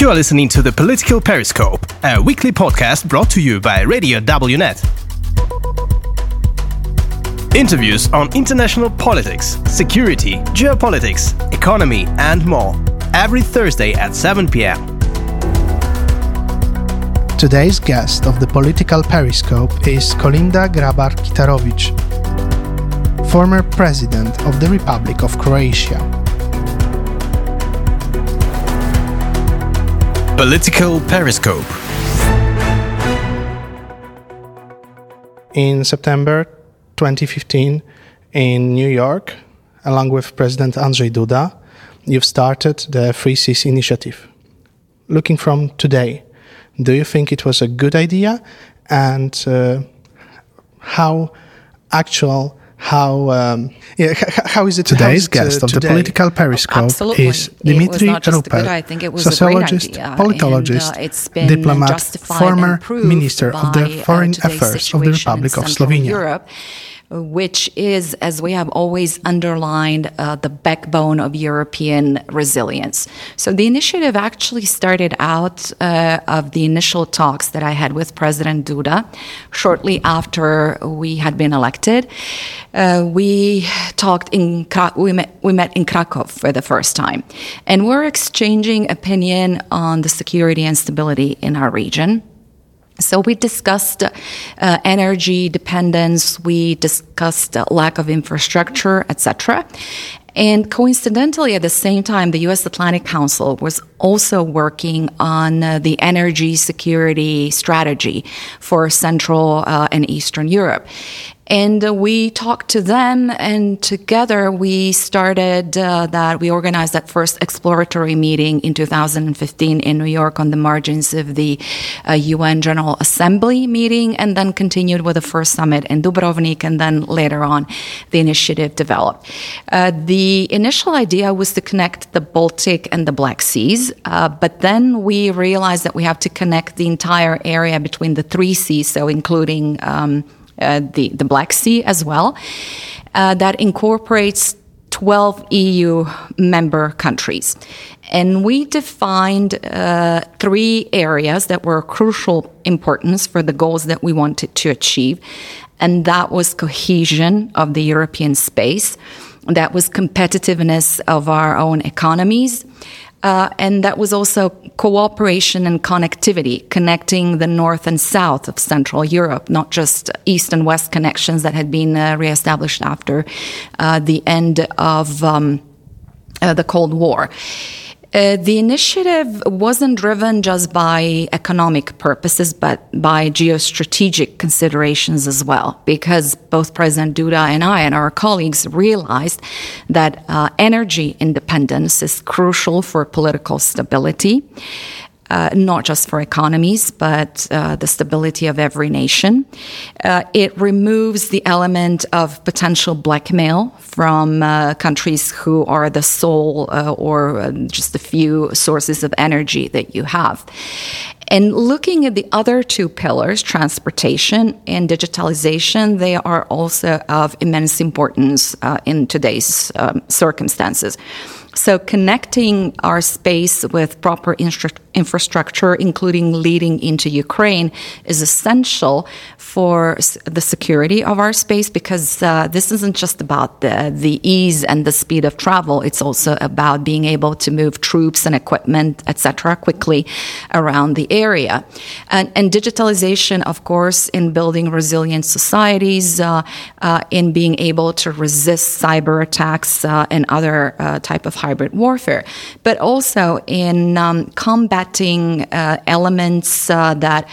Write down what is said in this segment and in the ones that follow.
You are listening to the Political Periscope, a weekly podcast brought to you by Radio WNet. Interviews on international politics, security, geopolitics, economy, and more. Every Thursday at 7 p.m. Today's guest of the Political Periscope is Kolinda Grabar Kitarović, former president of the Republic of Croatia. Political Periscope. In September 2015, in New York, along with President Andrzej Duda, you've started the Three Seas Initiative. Looking from today, do you think it was a good idea? And uh, how actual how um, yeah, how is it today's guest uh, of the political periscope Absolutely. is It Dimitri was not just a good, Rupert, I think it was sociologist, a great politologist, and, uh, diplomat, former minister of the uh, foreign affairs of the Republic of Central Slovenia. Europe, which is, as we have always underlined, uh, the backbone of European resilience. So the initiative actually started out uh, of the initial talks that I had with President Duda shortly after we had been elected. Uh, we talked in we met we met in Krakow for the first time, and we're exchanging opinion on the security and stability in our region. So we discussed uh, energy dependence, we discussed uh, lack of infrastructure, etc. And coincidentally, at the same time, the U.S. Atlantic Council was also working on uh, the energy security strategy for Central uh, and Eastern Europe. And we talked to them, and together we started uh, that. We organized that first exploratory meeting in 2015 in New York on the margins of the uh, UN General Assembly meeting, and then continued with the first summit in Dubrovnik, and then later on the initiative developed. Uh, the initial idea was to connect the Baltic and the Black Seas, uh, but then we realized that we have to connect the entire area between the three seas, so including um, uh, the, the Black Sea as well, uh, that incorporates 12 EU member countries. And we defined uh, three areas that were crucial importance for the goals that we wanted to achieve. And that was cohesion of the European space, that was competitiveness of our own economies, uh, and that was also cooperation and connectivity, connecting the north and south of Central Europe, not just east and west connections that had been uh, reestablished after uh, the end of um, uh, the Cold War. Uh, the initiative wasn't driven just by economic purposes, but by geostrategic considerations as well, because both President Duda and I and our colleagues realized that uh, energy independence is crucial for political stability. Uh, not just for economies, but uh, the stability of every nation. Uh, it removes the element of potential blackmail from uh, countries who are the sole uh, or uh, just a few sources of energy that you have. And looking at the other two pillars, transportation and digitalization, they are also of immense importance in today's um, circumstances. So, connecting our space with proper infrastructure, including leading into Ukraine, is essential for the security of our space because uh, this isn't just about the, the ease and the speed of travel. It's also about being able to move troops and equipment, etc., quickly around the area. And, and, digitalization, of course, in building resilient societies, uh, uh, in being able to resist cyber attacks uh, and other uh, type of hybrid warfare, but also in um, combating uh, elements uh, that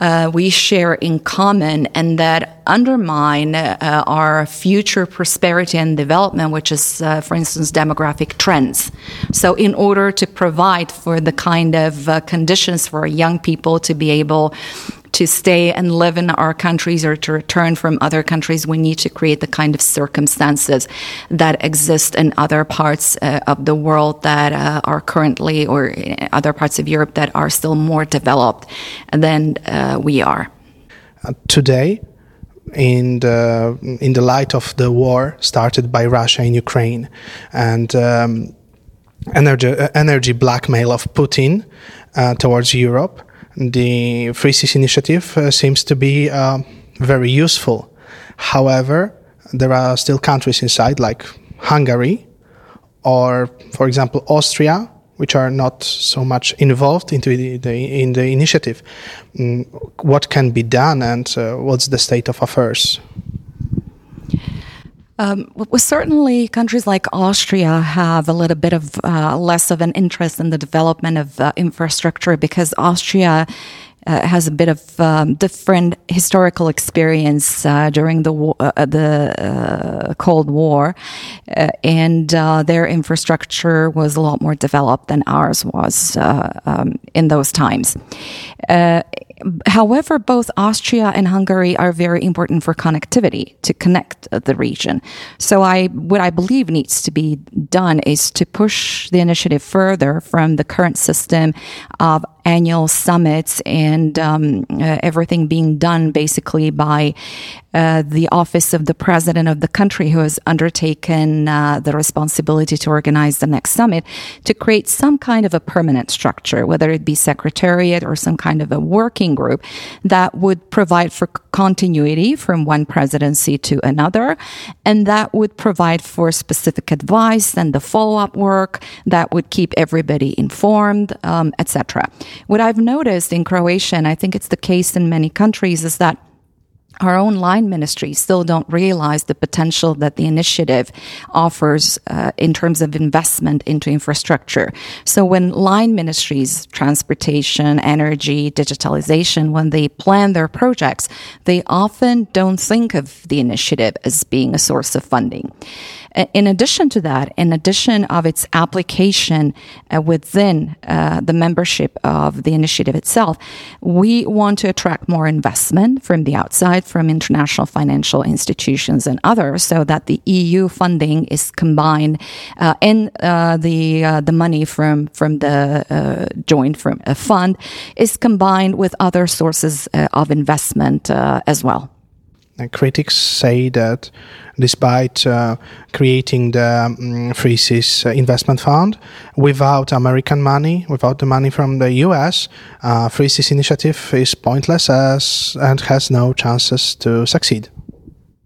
uh, we share in common and that undermine uh, our future prosperity and development, which is, uh, for instance, demographic trends. So, in order to provide for the kind of conditions for young people to be able to stay and live in our countries or to return from other countries, we need to create the kind of circumstances that exist in other parts uh, of the world that uh, are currently, or other parts of Europe that are still more developed than uh, we are. today, in the in the light of the war started by Russia in Ukraine, and um, energy, uh, energy blackmail of Putin uh, towards Europe, the Three Seas Initiative uh, seems to be uh, very useful. However, there are still countries inside, like Hungary, or, for example, Austria, which are not so much involved into the, the in the initiative. Mm, what can be done, and uh, what's the state of affairs? Um, well, certainly, countries like Austria have a little bit of uh, less of an interest in the development of uh, infrastructure because Austria uh, has a bit of um, different historical experience uh, during the war, uh, the uh, Cold War, uh, and their infrastructure was a lot more developed than ours was um, in those times. However, both Austria and Hungary are very important for connectivity to connect the region. So, I what I believe needs to be done is to push the initiative further from the current system of annual summits and um, uh, everything being done basically by uh, the office of the president of the country who has undertaken uh, the responsibility to organize the next summit to create some kind of a permanent structure, whether it be secretariat or some kind of a working group that would provide for continuity from one presidency to another. And that would provide for specific advice and the follow up work that would keep everybody informed, um, etc. What I've noticed in Croatia, and I think it's the case in many countries, is that our own line ministries still don't realize the potential that the initiative offers uh, in terms of investment into infrastructure. So when line ministries, transportation, energy, digitalization, when they plan their projects, they often don't think of the initiative as being a source of funding. In addition to that, in addition of its application uh, within uh, the membership of the initiative itself, we want to attract more investment from the outside, from international financial institutions and others, so that the EU funding is combined uh, in uh, the uh, the money from from the uh, joint from a fund is combined with other sources of investment as well. Critics say that despite uh, creating the um, investment fund, without American money, without the money from the US, uh, initiative is pointless as, and has no chances to succeed.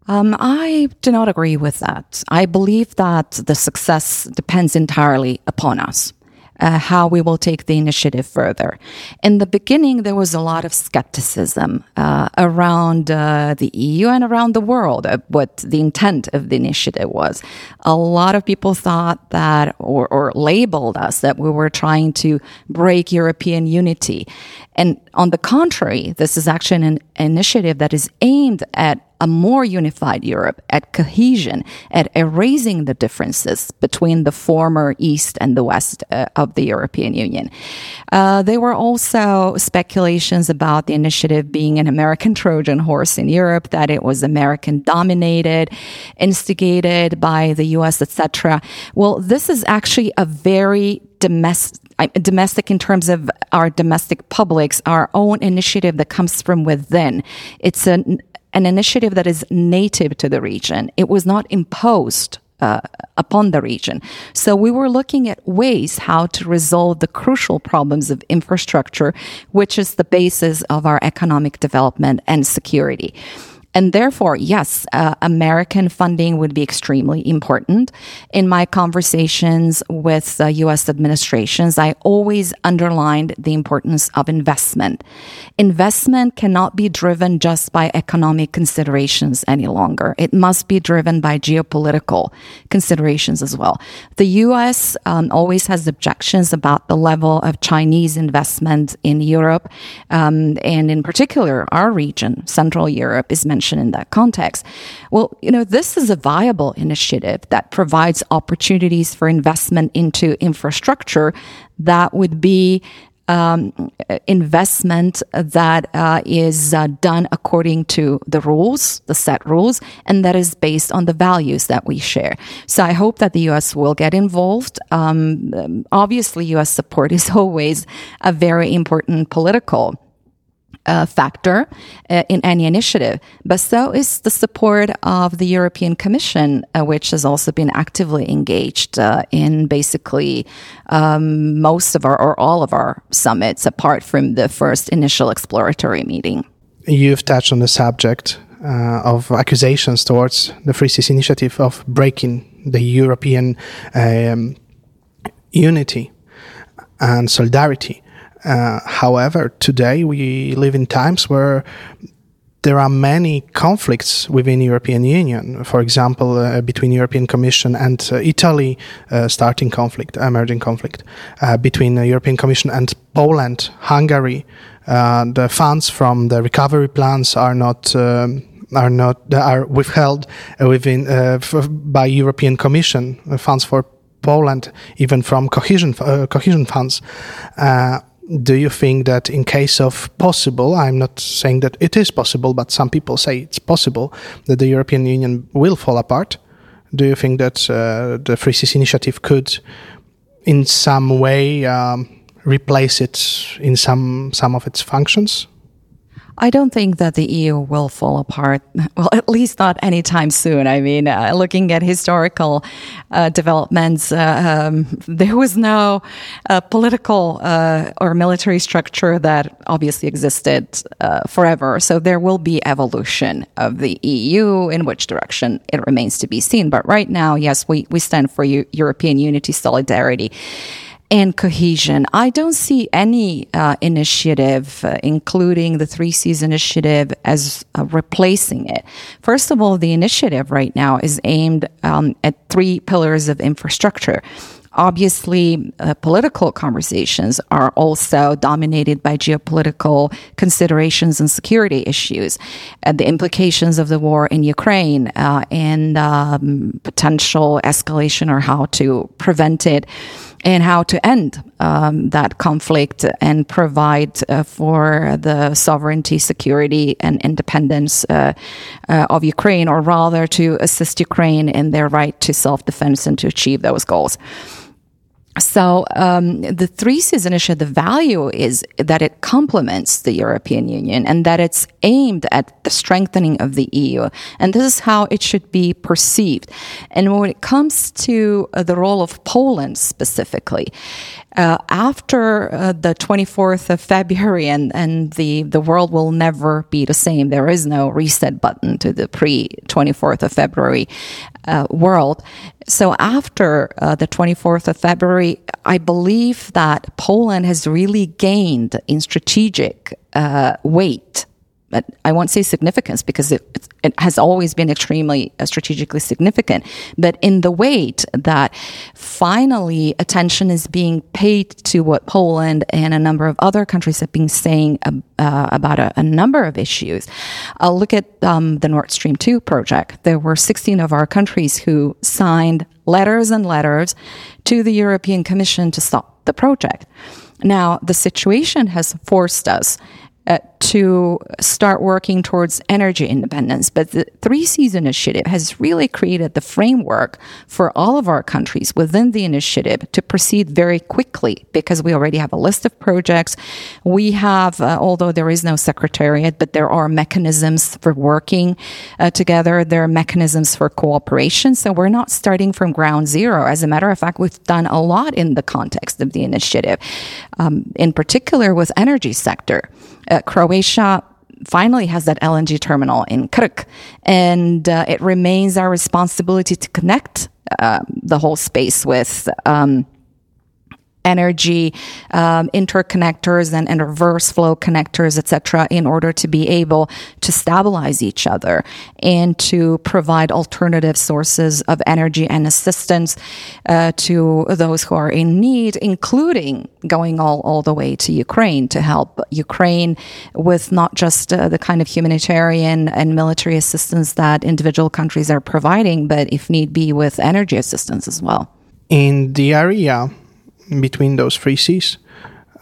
Um, I do not agree with that. I believe that the success depends entirely upon us uh, how we will take the initiative further. In the beginning, there was a lot of skepticism uh, around uh, the EU and around the world of what the intent of the initiative was. A lot of people thought that, or, or labeled us, that we were trying to break European unity. And on the contrary, this is actually an initiative that is aimed at a more unified Europe, at cohesion, at erasing the differences between the former East and the West uh, of the European Union. Uh, there were also speculations about the initiative being an American Trojan horse in Europe, that it was American dominated, instigated by the US, etc. Well, this is actually a very domestic domestic in terms of our domestic publics, our own initiative that comes from within. It's an, an initiative that is native to the region. It was not imposed uh, upon the region. So we were looking at ways how to resolve the crucial problems of infrastructure, which is the basis of our economic development and security. And therefore, yes, uh, American funding would be extremely important. In my conversations with US administrations, I always underlined the importance of investment. Investment cannot be driven just by economic considerations any longer. It must be driven by geopolitical considerations as well. The US um, always has objections about the level of Chinese investment in Europe, um, and in particular, our region, Central Europe, is mentioned in that context. Well, you know, this is a viable initiative that provides opportunities for investment into infrastructure that would be um, investment that uh, is uh, done according to the rules, the set rules, and that is based on the values that we share. So I hope that the U.S. will get involved. Um, obviously, U.S. support is always a very important political factor uh, in any initiative, but so is the support of the European Commission, uh, which has also been actively engaged uh, in basically um, most of our or all of our summits, apart from the first initial exploratory meeting. You've touched on the subject uh, of accusations towards the Three Seas Initiative of breaking the European um, unity and solidarity. Uh, however, today we live in times where there are many conflicts within European Union. For example, uh, between European Commission and uh, Italy, uh, starting conflict, emerging conflict uh, between the European Commission and Poland, Hungary. Uh, the funds from the recovery plans are not. Um, are not are withheld within by European Commission funds for Poland, even from cohesion cohesion funds do you think that in case of possible i'm not saying that it is possible but some people say it's possible that the european union will fall apart? Do you think that uh, the three seas initiative could in some way um, replace it in some some of its functions I don't think that the EU will fall apart. Well, at least not anytime soon. I mean, uh, looking at historical uh, developments, uh, um, there was no uh, political uh, or military structure that obviously existed uh, forever. So there will be evolution of the EU. In which direction it remains to be seen. But right now, yes, we, we stand for U- European unity, solidarity and cohesion. I don't see any uh, initiative, uh, including the Three Seas initiative, as uh, replacing it. First of all, the initiative right now is aimed um, at three pillars of infrastructure. Obviously, uh, political conversations are also dominated by geopolitical considerations and security issues, uh, the implications of the war in Ukraine, uh, and um, potential escalation or how to prevent it and how to end um, that conflict and provide uh, for the sovereignty, security, and independence uh, uh, of Ukraine, or rather to assist Ukraine in their right to self defense and to achieve those goals. So um, the Three Seas initiative, the value is that it complements the European Union and that it's aimed at the strengthening of the EU. And this is how it should be perceived. And when it comes to uh, the role of Poland specifically, uh, after uh, the 24th of February, and, and the, the world will never be the same. There is no reset button to the pre 24th of February uh, world. So after uh, the 24th of February, I believe that Poland has really gained in strategic uh, weight I won't say significance because it, it has always been extremely uh, strategically significant, but in the weight that finally attention is being paid to what Poland and a number of other countries have been saying uh, about a, a, number of issues. I'll look at um, the Nord Stream 2 project. There were 16 of our countries who signed letters and letters to the European Commission to stop the project. Now, the situation has forced us uh, to start working towards energy independence. But the Three Seas Initiative has really created the framework for all of our countries within the initiative to proceed very quickly because we already have a list of projects. We have, uh, although there is no secretariat, but there are mechanisms for working uh, together. There are mechanisms for cooperation. So we're not starting from ground zero. As a matter of fact, we've done a lot in the context of the initiative, um, in particular with energy sector. Uh, Croatia finally has that LNG terminal in Krk, and uh, it remains our responsibility to connect uh, the whole space with. Um, energy um, interconnectors and, and, reverse flow connectors, etc., in order to be able to stabilize each other and to provide alternative sources of energy and assistance uh, to those who are in need, including going all, all the way to Ukraine to help Ukraine with not just uh, the kind of humanitarian and military assistance that individual countries are providing, but if need be, with energy assistance as well. In the area between those three seas.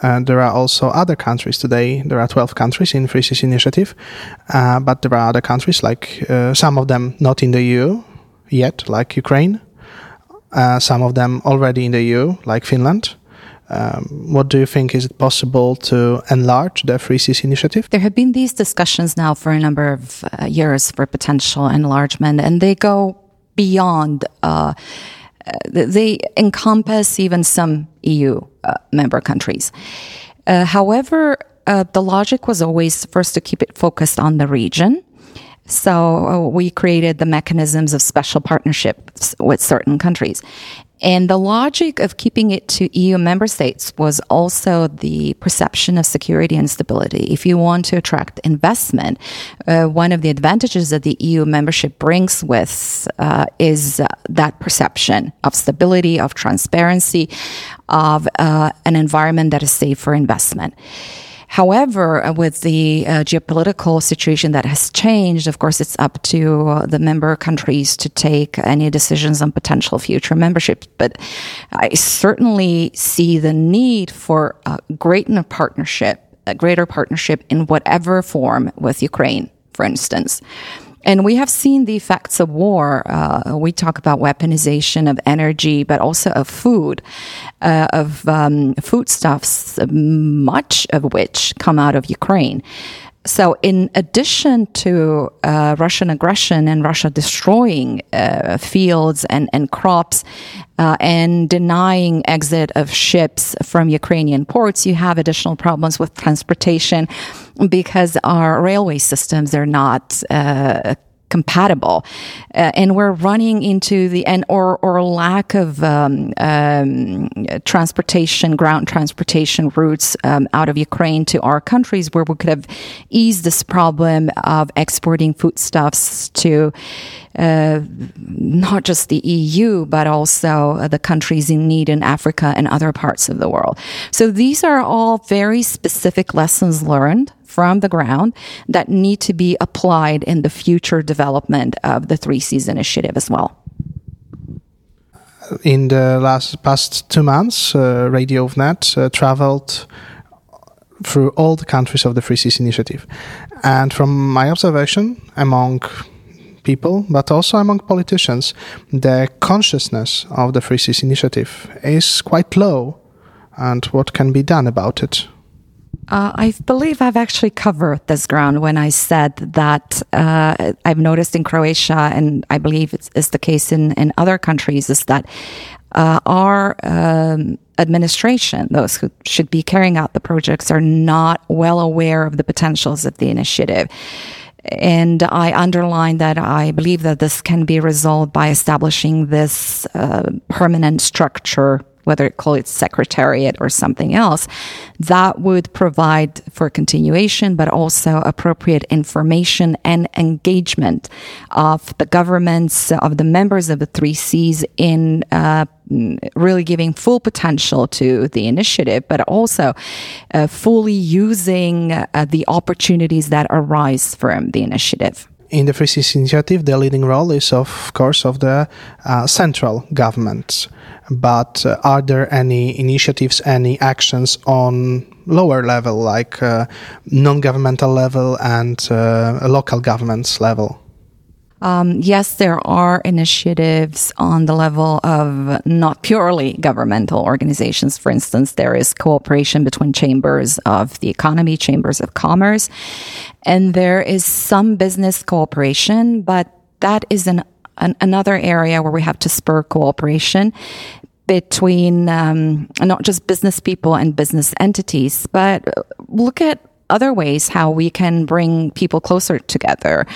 Uh, there are also other countries today. There are 12 countries in Three Seas Initiative, uh, but there are other countries, like uh, some of them not in the EU yet, like Ukraine. Uh, some of them already in the EU, like Finland. Um, what do you think? Is it possible to enlarge the Three Seas initiative? There have been these discussions now for a number of uh, years for potential enlargement, and they go beyond. Uh, they encompass even some EU uh, member countries. Uh, however, the logic was always first to keep it focused on the region. So we created the mechanisms of special partnerships with certain countries. And the logic of keeping it to EU member states was also the perception of security and stability. If you want to attract investment, uh, one of the advantages that the EU membership brings with uh, is uh, that perception of stability, of transparency, of uh, an environment that is safe for investment. However, uh, with the uh, geopolitical situation that has changed, of course, it's up to uh, the member countries to take any decisions on potential future membership. But I certainly see the need for a greater partnership, a greater partnership in whatever form with Ukraine, for instance. And we have seen the effects of war. Uh, we talk about weaponization of energy, but also of food, uh, of um, foodstuffs, much of which come out of Ukraine. So, in addition to uh, Russian aggression and Russia destroying uh, fields and, and crops uh, and denying exit of ships from Ukrainian ports, you have additional problems with transportation because our railway systems are not uh, compatible, uh, and we're running into the and or or lack of um, um, transportation, ground transportation routes um, out of Ukraine to our countries, where we could have eased this problem of exporting foodstuffs to uh, not just the EU, but also the countries in need in Africa and other parts of the world. So these are all very specific lessons learned from the ground that need to be applied in the future development of the Three Seas initiative as well. In the last past two months, uh, Radio Wnet uh, traveled through all the countries of the Three Seas initiative. And from my observation among people, but also among politicians, the consciousness of the Three Seas initiative is quite low. And what can be done about it? Uh, I believe I've actually covered this ground when I said that uh, I've noticed in Croatia, and I believe it's, it's the case in, in other countries, is that uh, our um, administration, those who should be carrying out the projects, are not well aware of the potentials of the initiative. And I underline that I believe that this can be resolved by establishing this uh, permanent structure whether call it secretariat or something else, that would provide for continuation, but also appropriate information and engagement of the governments, of the members of the Three Seas in uh, really giving full potential to the initiative, but also uh, fully using uh, the opportunities that arise from the initiative in the Three Seas initiative, the leading role is, of course, of the uh, central governments. But uh, are there any initiatives, any actions on lower level, like uh, non-governmental level and uh, local governments level? Um, yes, there are initiatives on the level of not purely governmental organizations. For instance, there is cooperation between chambers of the economy, chambers of commerce, and there is some business cooperation, but that is an, an another area where we have to spur cooperation between um, not just business people and business entities, but look at other ways how we can bring people closer together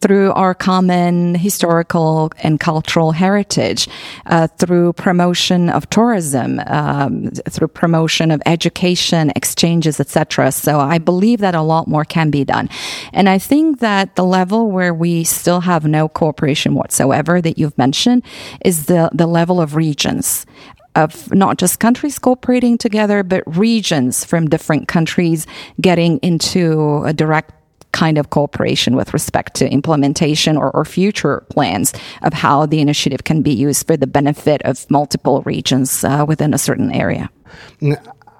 through our common historical and cultural heritage, uh, through promotion of tourism, um, through promotion of education, exchanges, etc. So I believe that a lot more can be done, and I think that the level where we still have no cooperation whatsoever that you've mentioned is the the level of regions of not just countries cooperating together, but regions from different countries getting into a direct kind of cooperation with respect to implementation or, or, future plans of how the initiative can be used for the benefit of multiple regions uh, within a certain area.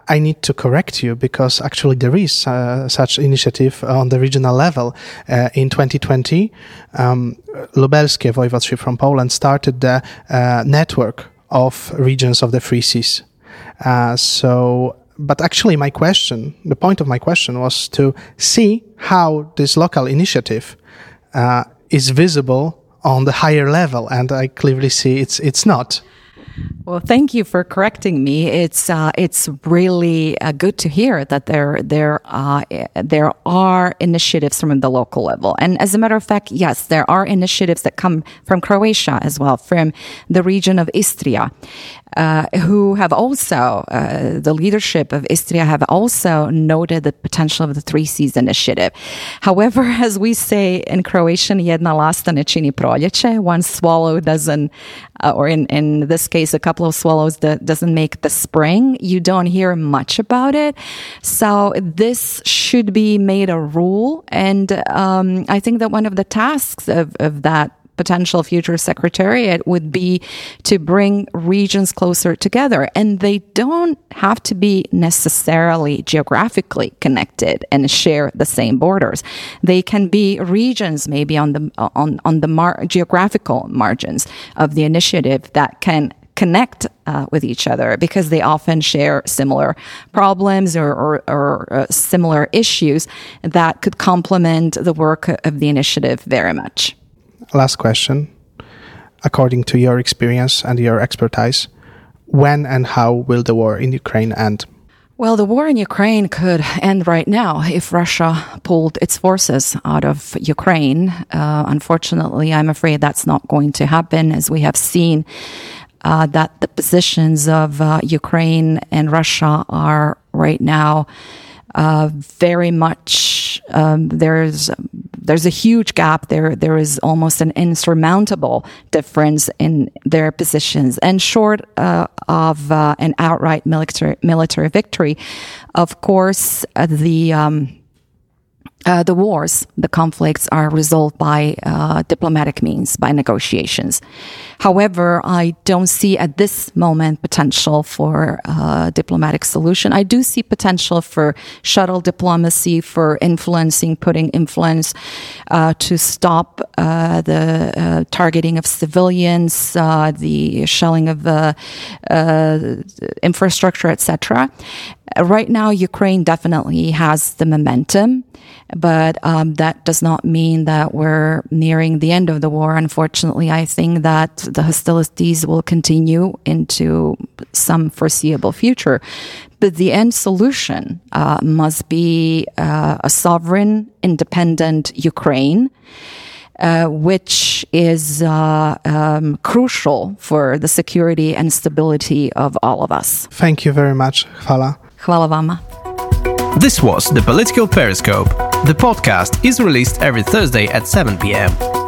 I need to correct you because actually there is uh, such initiative on the regional level. Uh, in 2020, um, Lubelskie Voivodeship from Poland started the uh, network of regions of the Three Seas. Uh, so, but actually, my question, the point of my question was to see how this local initiative uh, is visible on the higher level, and I clearly see it's it's not. Well, thank you for correcting me. It's uh, it's really uh, good to hear that there there uh, there are initiatives from the local level, and as a matter of fact, yes, there are initiatives that come from Croatia as well, from the region of Istria, uh, who have also uh, the leadership of Istria have also noted the potential of the Three Seas initiative. However, as we say in Croatian, jedna lasta ne čini proljeće. One swallow doesn't, uh, or in in this case, a couple of swallows that doesn't make the spring, you don't hear much about it. So this should be made a rule. And um, I think that one of the tasks of, of that potential future secretariat would be to bring regions closer together. And they don't have to be necessarily geographically connected and share the same borders. They can be regions maybe on the, on, on the mar- geographical margins of the initiative that can connect uh, with each other because they often share similar problems or, or, or uh, similar issues that could complement the work of the initiative very much. Last question. According to your experience and your expertise, when and how will the war in Ukraine end? Well, the war in Ukraine could end right now if Russia pulled its forces out of Ukraine. Uh, unfortunately, I'm afraid that's not going to happen, as we have seen uh, that the positions of uh, Ukraine and Russia are right now uh, very much um, there's there's a huge gap there. There is almost an insurmountable difference in their positions, and short uh, of uh, an outright military military victory, of course, uh, the um, uh, the wars, the conflicts are resolved by uh, diplomatic means, by negotiations. However, I don't see at this moment potential for uh, diplomatic solution. I do see potential for shuttle diplomacy, for influencing, putting influence uh, to stop the targeting of civilians, the shelling of infrastructure, etc. Right now, Ukraine definitely has the momentum but um, that does not mean that we're nearing the end of the war. Unfortunately, I think that the hostilities will continue into some foreseeable future. But the end solution uh, must be uh, a sovereign, independent Ukraine. Uh, which is uh, um, crucial for the security and stability of all of us. Thank you very much. Hvala. Hvala vama. This was the Political Periscope. The podcast is released every Thursday at 7 p.m.